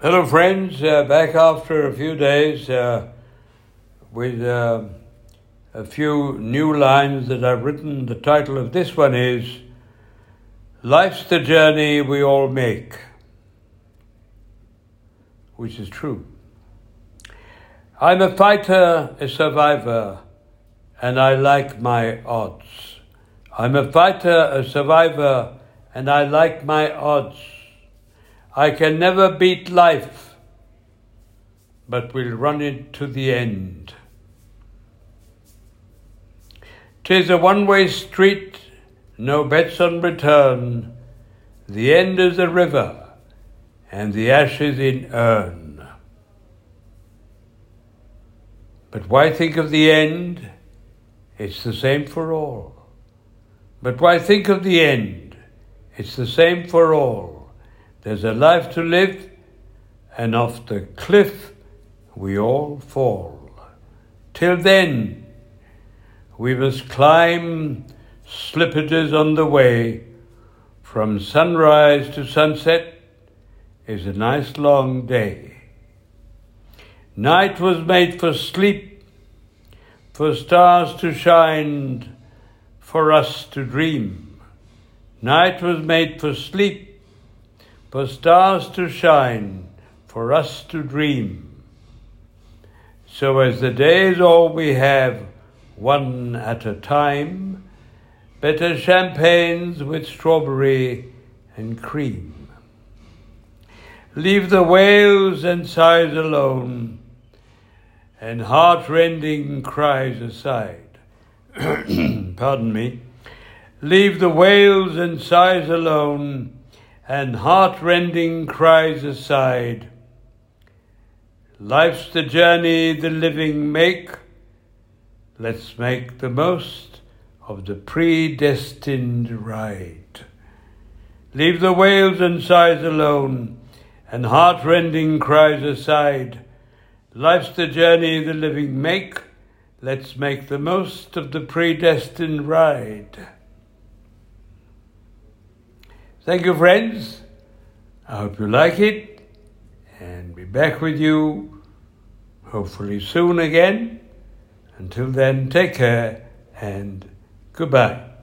Hello, friends. Uh, back after a few days uh, with uh, a few new lines that I've written. The title of this one is Life's the Journey We All Make, which is true. I'm a fighter, a survivor, and I like my odds. I'm a fighter, a survivor, and I like my odds. I can never beat life, but will run it to the end. Tis a one way street, no bets on return. The end is a river, and the ashes in urn. But why think of the end? It's the same for all. But why think of the end? It's the same for all. There's a life to live, and off the cliff we all fall. Till then, we must climb slippages on the way. From sunrise to sunset is a nice long day. Night was made for sleep, for stars to shine, for us to dream. Night was made for sleep, for stars to shine, for us to dream. So as the day is all we have, one at a time, better champagnes with strawberry and cream. Leave the wails and sighs alone and heart-rending cries aside. Pardon me. Leave the wails and sighs alone, and heart-rending cries aside. Life's the journey the living make. Let's make the most of the predestined ride. Leave the wails and sighs alone, and heart-rending cries aside. Life's the journey the living make. Let's make the most of the predestined ride. Thank you, friends. I hope you like it and be back with you hopefully soon again. Until then, take care and goodbye.